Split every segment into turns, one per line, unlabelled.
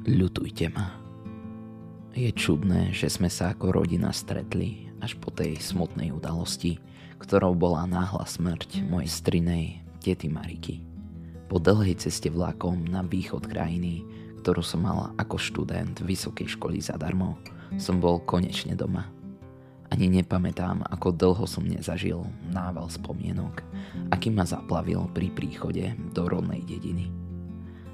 Ľutujte ma. Je čudné, že sme sa ako rodina stretli až po tej smutnej udalosti, ktorou bola náhla smrť mojej strinej tety Mariky. Po dlhej ceste vlakom na východ krajiny, ktorú som mala ako študent vysokej školy zadarmo, som bol konečne doma. Ani nepamätám, ako dlho som nezažil nával spomienok, aký ma zaplavil pri príchode do rodnej dediny.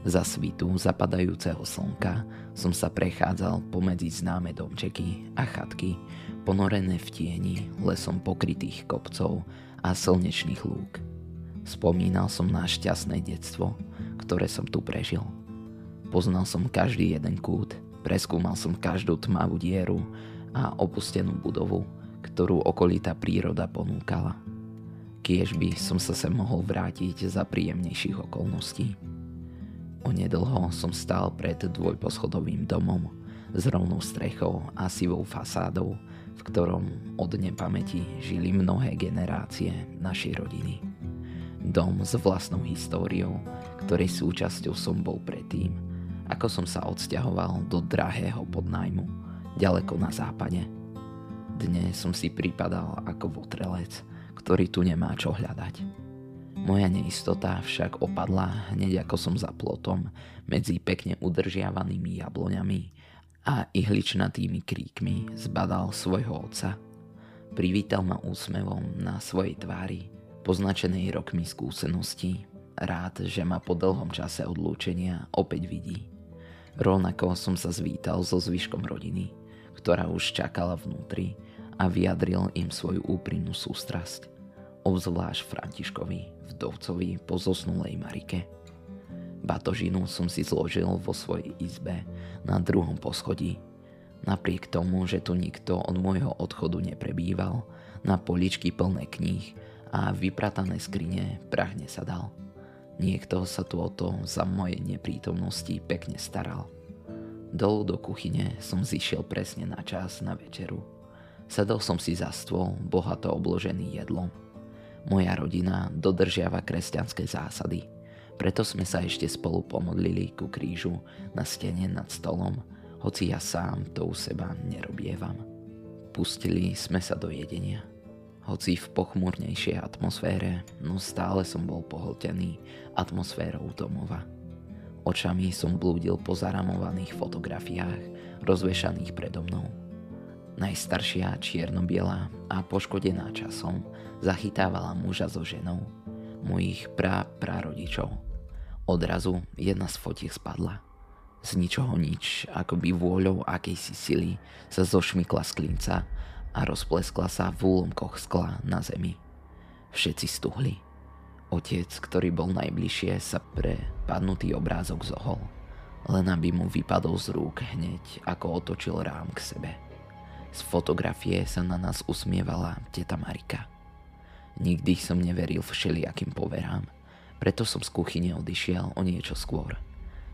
Za svitu zapadajúceho slnka som sa prechádzal pomedzi známe domčeky a chatky, ponorené v tieni lesom pokrytých kopcov a slnečných lúk. Spomínal som na šťastné detstvo, ktoré som tu prežil. Poznal som každý jeden kút, preskúmal som každú tmavú dieru a opustenú budovu, ktorú okolitá príroda ponúkala. Kiež by som sa sem mohol vrátiť za príjemnejších okolností. Onedlho som stál pred dvojposchodovým domom s rovnou strechou a sivou fasádou, v ktorom od nepamäti žili mnohé generácie našej rodiny. Dom s vlastnou históriou, ktorej súčasťou som bol predtým, ako som sa odsťahoval do drahého podnajmu, ďaleko na západe. Dnes som si pripadal ako votrelec, ktorý tu nemá čo hľadať. Moja neistota však opadla hneď ako som za plotom medzi pekne udržiavanými jabloňami a ihličnatými kríkmi zbadal svojho otca. Privítal ma úsmevom na svojej tvári, poznačenej rokmi skúseností, rád, že ma po dlhom čase odlúčenia opäť vidí. Rovnako som sa zvítal so zvyškom rodiny, ktorá už čakala vnútri a vyjadril im svoju úprimnú sústrasť obzvlášť Františkovi, vdovcovi po zosnulej Marike. Batožinu som si zložil vo svojej izbe na druhom poschodí. Napriek tomu, že tu nikto od môjho odchodu neprebýval, na poličky plné kníh a vypratané skrine prahne sa dal. Niekto sa tu o to za mojej neprítomnosti pekne staral. Dolu do kuchyne som zišiel presne na čas na večeru. Sedol som si za stôl, bohato obložený jedlom moja rodina dodržiava kresťanské zásady, preto sme sa ešte spolu pomodlili ku krížu na stene nad stolom, hoci ja sám to u seba nerobievam. Pustili sme sa do jedenia. Hoci v pochmurnejšej atmosfére, no stále som bol pohltený atmosférou domova. Očami som blúdil po zaramovaných fotografiách, rozvešaných predo mnou Najstaršia čierno-biela a poškodená časom zachytávala muža so ženou, mojich pra prarodičov. Odrazu jedna z fotiek spadla. Z ničoho nič, ako by vôľou akejsi sily sa zošmykla z klinca a rozpleskla sa v úlomkoch skla na zemi. Všetci stuhli. Otec, ktorý bol najbližšie, sa pre padnutý obrázok zohol, len aby mu vypadol z rúk hneď, ako otočil rám k sebe. Z fotografie sa na nás usmievala teta Marika. Nikdy som neveril všelijakým poverám, preto som z kuchyne odišiel o niečo skôr,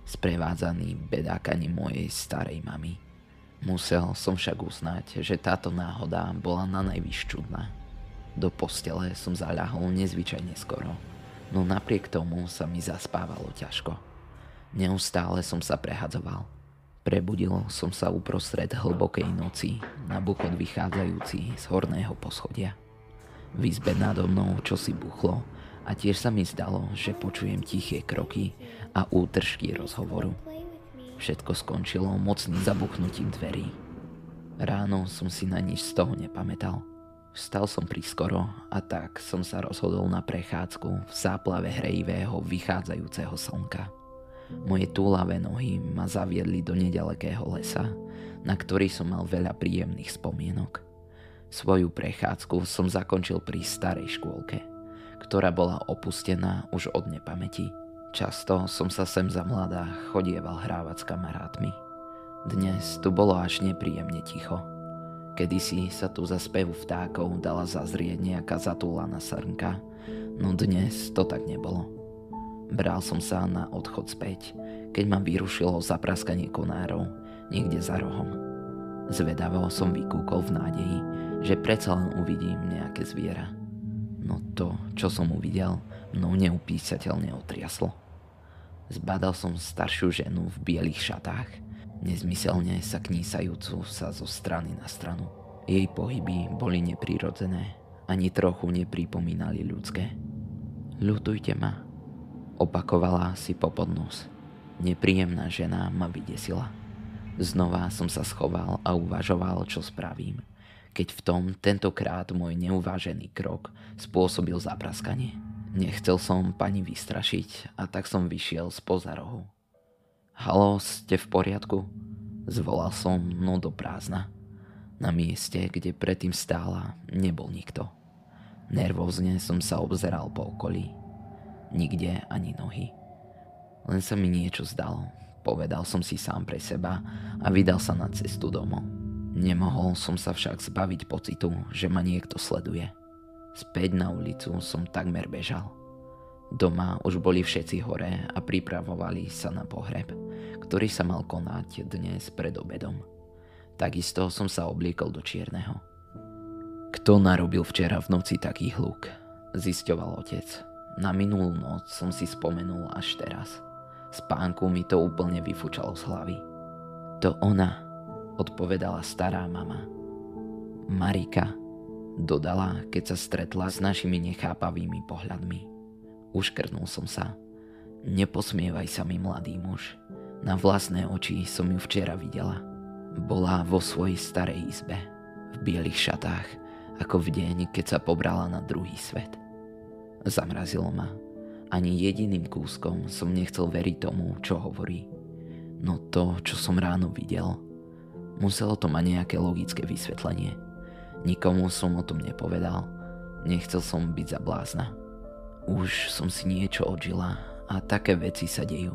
sprevádzaný bedákaním mojej starej mamy. Musel som však uznať, že táto náhoda bola na najvyš čudná. Do postele som zaľahol nezvyčajne skoro, no napriek tomu sa mi zaspávalo ťažko. Neustále som sa prehadzoval – Prebudil som sa uprostred hlbokej noci na bukot vychádzajúci z horného poschodia. V izbe nado mnou čosi buchlo a tiež sa mi zdalo, že počujem tiché kroky a útržky rozhovoru. Všetko skončilo mocným zabuchnutím dverí. Ráno som si na nič z toho nepamätal. Vstal som prískoro a tak som sa rozhodol na prechádzku v záplave hrejivého vychádzajúceho slnka. Moje túlavé nohy ma zaviedli do nedalekého lesa, na ktorý som mal veľa príjemných spomienok. Svoju prechádzku som zakončil pri starej škôlke, ktorá bola opustená už od nepamäti. Často som sa sem za mladá chodieval hrávať s kamarátmi. Dnes tu bolo až nepríjemne ticho. Kedysi sa tu za spevu vtákov dala zazrieť nejaká zatúlaná srnka, no dnes to tak nebolo. Bral som sa na odchod späť, keď ma vyrušilo zapraskanie konárov niekde za rohom. Zvedavo som vykúkol v nádeji, že predsa len uvidím nejaké zviera. No to, čo som uvidel, mnou neupísateľne otriaslo. Zbadal som staršiu ženu v bielých šatách, nezmyselne sa knísajúcu sa zo strany na stranu. Jej pohyby boli neprirodzené, ani trochu nepripomínali ľudské. Ľutujte ma, opakovala si popodnus. Nepríjemná žena ma vydesila. Znova som sa schoval a uvažoval, čo spravím keď v tom tentokrát môj neuvážený krok spôsobil zapraskanie. Nechcel som pani vystrašiť a tak som vyšiel z rohu. Halo, ste v poriadku? Zvolal som no do prázdna. Na mieste, kde predtým stála, nebol nikto. Nervózne som sa obzeral po okolí. Nikde ani nohy. Len sa mi niečo zdalo. Povedal som si sám pre seba a vydal sa na cestu domov. Nemohol som sa však zbaviť pocitu, že ma niekto sleduje. Späť na ulicu som takmer bežal. Doma už boli všetci hore a pripravovali sa na pohreb, ktorý sa mal konať dnes pred obedom. Takisto som sa obliekol do čierneho. Kto narobil včera v noci taký hluk? Zisťoval otec. Na minulú noc som si spomenul až teraz. Spánku mi to úplne vyfúčalo z hlavy. To ona, odpovedala stará mama. Marika, dodala, keď sa stretla s našimi nechápavými pohľadmi. Uškrnul som sa. Neposmievaj sa mi, mladý muž. Na vlastné oči som ju včera videla. Bola vo svojej starej izbe, v bielých šatách, ako v deň, keď sa pobrala na druhý svet. Zamrazilo ma. Ani jediným kúskom som nechcel veriť tomu, čo hovorí. No to, čo som ráno videl, Muselo to mať nejaké logické vysvetlenie. Nikomu som o tom nepovedal. Nechcel som byť za blázna. Už som si niečo odžila a také veci sa dejú.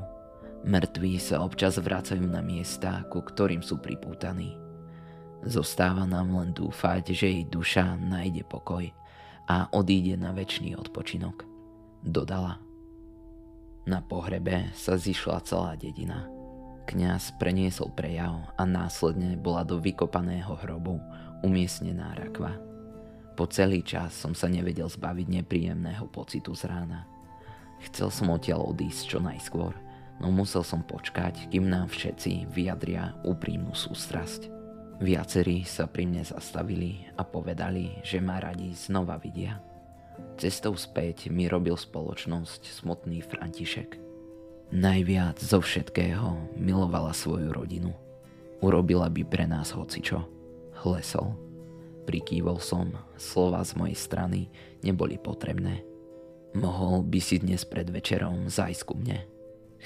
Mŕtvi sa občas vracajú na miesta, ku ktorým sú pripútaní. Zostáva nám len dúfať, že jej duša nájde pokoj a odíde na väčší odpočinok. Dodala. Na pohrebe sa zišla celá dedina. Kňaz preniesol prejav a následne bola do vykopaného hrobu umiestnená rakva. Po celý čas som sa nevedel zbaviť nepríjemného pocitu z rána. Chcel som odtiaľ odísť čo najskôr, no musel som počkať, kým nám všetci vyjadria úprimnú sústrasť. Viacerí sa pri mne zastavili a povedali, že ma radi znova vidia. Cestou späť mi robil spoločnosť smutný František – Najviac zo všetkého milovala svoju rodinu. Urobila by pre nás hocičo. Hlesol. Prikývol som, slova z mojej strany neboli potrebné. Mohol by si dnes pred večerom zajsť ku mne.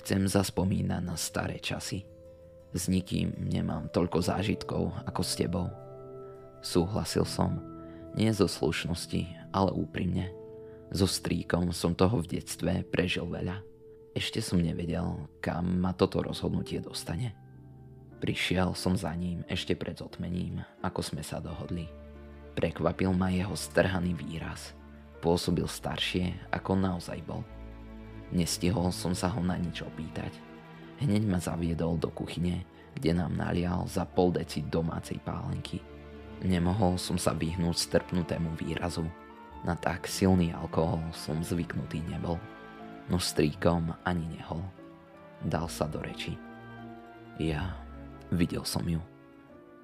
Chcem zaspomínať na staré časy. S nikým nemám toľko zážitkov ako s tebou. Súhlasil som, nie zo slušnosti, ale úprimne. So stríkom som toho v detstve prežil veľa. Ešte som nevedel, kam ma toto rozhodnutie dostane. Prišiel som za ním ešte pred zotmením, ako sme sa dohodli. Prekvapil ma jeho strhaný výraz. Pôsobil staršie, ako naozaj bol. Nestihol som sa ho na nič opýtať. Hneď ma zaviedol do kuchyne, kde nám nalial za pol deci domácej pálenky. Nemohol som sa vyhnúť strpnutému výrazu. Na tak silný alkohol som zvyknutý nebol no strýkom ani nehol. Dal sa do reči. Ja videl som ju.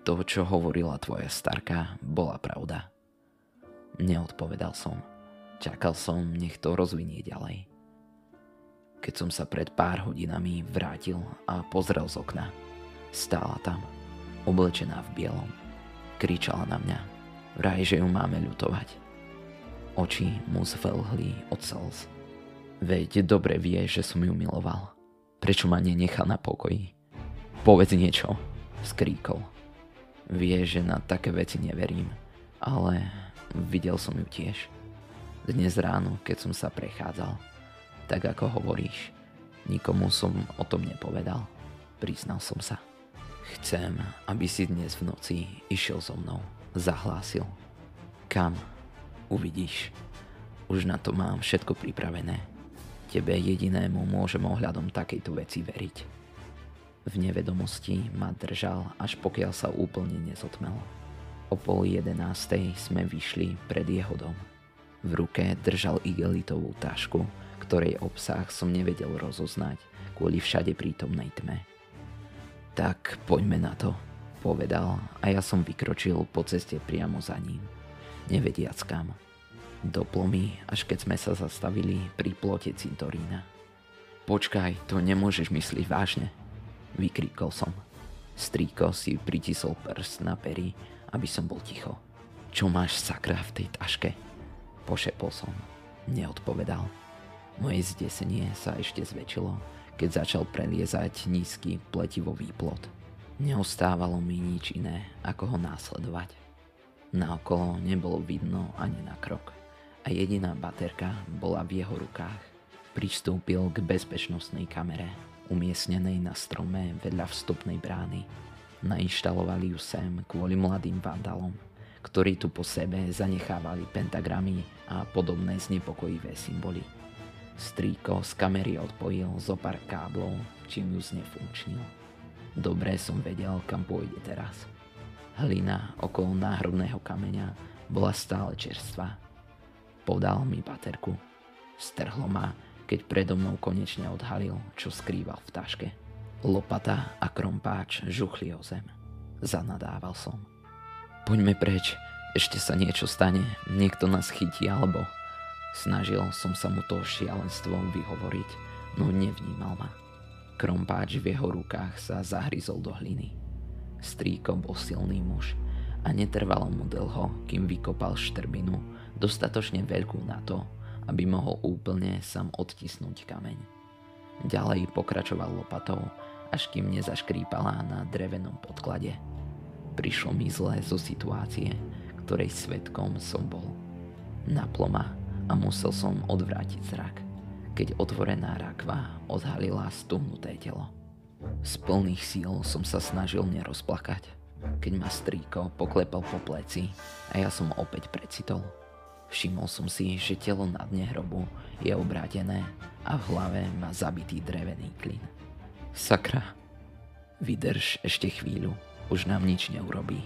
To, čo hovorila tvoja starka, bola pravda. Neodpovedal som. Čakal som, nech to rozvinie ďalej. Keď som sa pred pár hodinami vrátil a pozrel z okna, stála tam, oblečená v bielom. Kričala na mňa, vraj, že ju máme ľutovať. Oči mu zvelhli od slz. Veď dobre vie, že som ju miloval. Prečo ma nenechal na pokoji? Povedz niečo, skríkol. Vie, že na také veci neverím, ale videl som ju tiež. Dnes ráno, keď som sa prechádzal. Tak ako hovoríš, nikomu som o tom nepovedal. Priznal som sa. Chcem, aby si dnes v noci išiel so mnou. Zahlásil. Kam? Uvidíš. Už na to mám všetko pripravené. Tebe jedinému môžem ohľadom takejto veci veriť. V nevedomosti ma držal, až pokiaľ sa úplne nezotmel. O pol jedenástej sme vyšli pred jeho dom. V ruke držal igelitovú tašku, ktorej obsah som nevedel rozoznať kvôli všade prítomnej tme. Tak poďme na to, povedal a ja som vykročil po ceste priamo za ním, nevediac kam. Doplo mi, až keď sme sa zastavili pri plote cintorína. Počkaj, to nemôžeš myslieť vážne, vykríkol som. Strýko si pritisol prst na pery, aby som bol ticho. Čo máš sakra v tej taške? Pošepol som. Neodpovedal. Moje zdesenie sa ešte zväčšilo, keď začal preliezať nízky pletivový plot. Neostávalo mi nič iné, ako ho následovať. Naokolo nebolo vidno ani na krok a jediná baterka bola v jeho rukách. Pristúpil k bezpečnostnej kamere, umiestnenej na strome vedľa vstupnej brány. Nainštalovali ju sem kvôli mladým vandalom, ktorí tu po sebe zanechávali pentagramy a podobné znepokojivé symboly. Strýko z kamery odpojil zo pár káblov, čím ju znefunkčnil. Dobre som vedel, kam pôjde teraz. Hlina okolo náhrobného kameňa bola stále čerstvá Podal mi baterku. Strhlo ma, keď predo mnou konečne odhalil, čo skrýval v taške. Lopata a krompáč žuchli o zem. Zanadával som. Poďme preč, ešte sa niečo stane, niekto nás chytí alebo... Snažil som sa mu to šialenstvo vyhovoriť, no nevnímal ma. Krompáč v jeho rukách sa zahryzol do hliny. Strýko bol silný muž a netrvalo mu dlho, kým vykopal štrbinu dostatočne veľkú na to, aby mohol úplne sám odtisnúť kameň. Ďalej pokračoval lopatou, až kým nezaškrípala na drevenom podklade. Prišlo mi zle zo situácie, ktorej svetkom som bol. Naplo ma a musel som odvrátiť zrak, keď otvorená rakva odhalila stuhnuté telo. Z plných síl som sa snažil nerozplakať, keď ma strýko poklepal po pleci a ja som opäť precitol. Všimol som si, že telo na dne hrobu je obrátené a v hlave má zabitý drevený klin. Sakra, vydrž ešte chvíľu, už nám nič neurobí,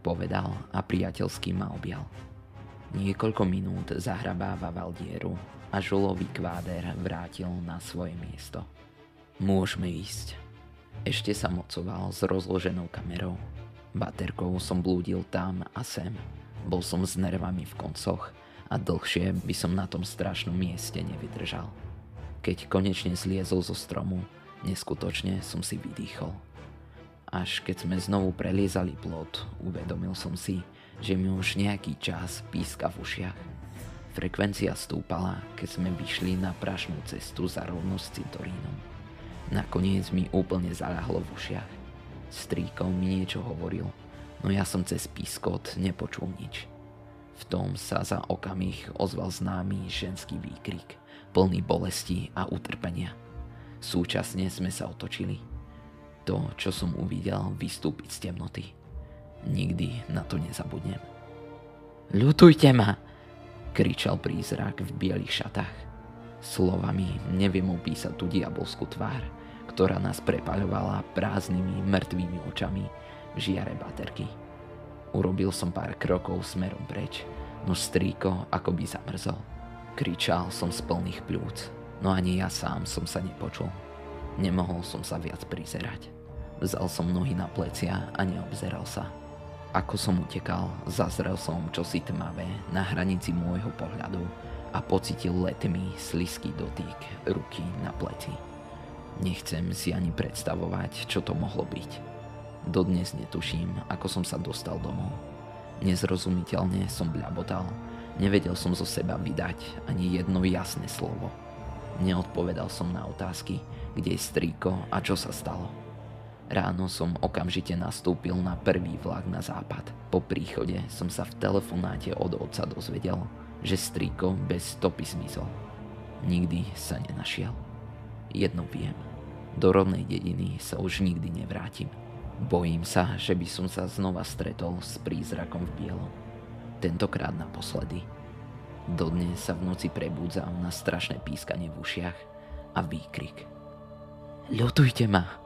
povedal a priateľsky ma objal. Niekoľko minút zahrabáva Valdieru a žulový kváder vrátil na svoje miesto. Môžeme ísť. Ešte sa mocoval s rozloženou kamerou. Baterkou som blúdil tam a sem, bol som s nervami v koncoch a dlhšie by som na tom strašnom mieste nevydržal. Keď konečne zliezol zo stromu, neskutočne som si vydýchol. Až keď sme znovu preliezali plot, uvedomil som si, že mi už nejaký čas píska v ušiach. Frekvencia stúpala, keď sme vyšli na prašnú cestu za rovno s cintorínom. Nakoniec mi úplne zaľahlo v ušiach. Strýkom mi niečo hovoril, no ja som cez pískot nepočul nič. V tom sa za okamih ozval známy ženský výkrik, plný bolesti a utrpenia. Súčasne sme sa otočili. To, čo som uvidel, vystúpiť z temnoty. Nikdy na to nezabudnem. Ľutujte ma! kričal prízrak v bielých šatách. Slovami neviem opísať tú diabolskú tvár, ktorá nás prepaľovala prázdnymi, mŕtvými očami v žiare baterky. Urobil som pár krokov smerom preč, no strýko ako by zamrzol. Kričal som z plných pľúc, no ani ja sám som sa nepočul. Nemohol som sa viac prizerať. Vzal som nohy na plecia a neobzeral sa. Ako som utekal, zazrel som čosi tmavé na hranici môjho pohľadu a pocitil letmý, slisky dotyk ruky na pleci. Nechcem si ani predstavovať, čo to mohlo byť. Dodnes netuším, ako som sa dostal domov. Nezrozumiteľne som bľabotal. Nevedel som zo seba vydať ani jedno jasné slovo. Neodpovedal som na otázky, kde je strýko a čo sa stalo. Ráno som okamžite nastúpil na prvý vlak na západ. Po príchode som sa v telefonáte od otca dozvedel, že strýko bez stopy zmizol. Nikdy sa nenašiel. Jedno viem. Do rovnej dediny sa už nikdy nevrátim. Bojím sa, že by som sa znova stretol s prízrakom v bielom. Tentokrát naposledy. Dodnes sa v noci prebudzam na strašné pískanie v ušiach a výkrik. Ľutujte ma!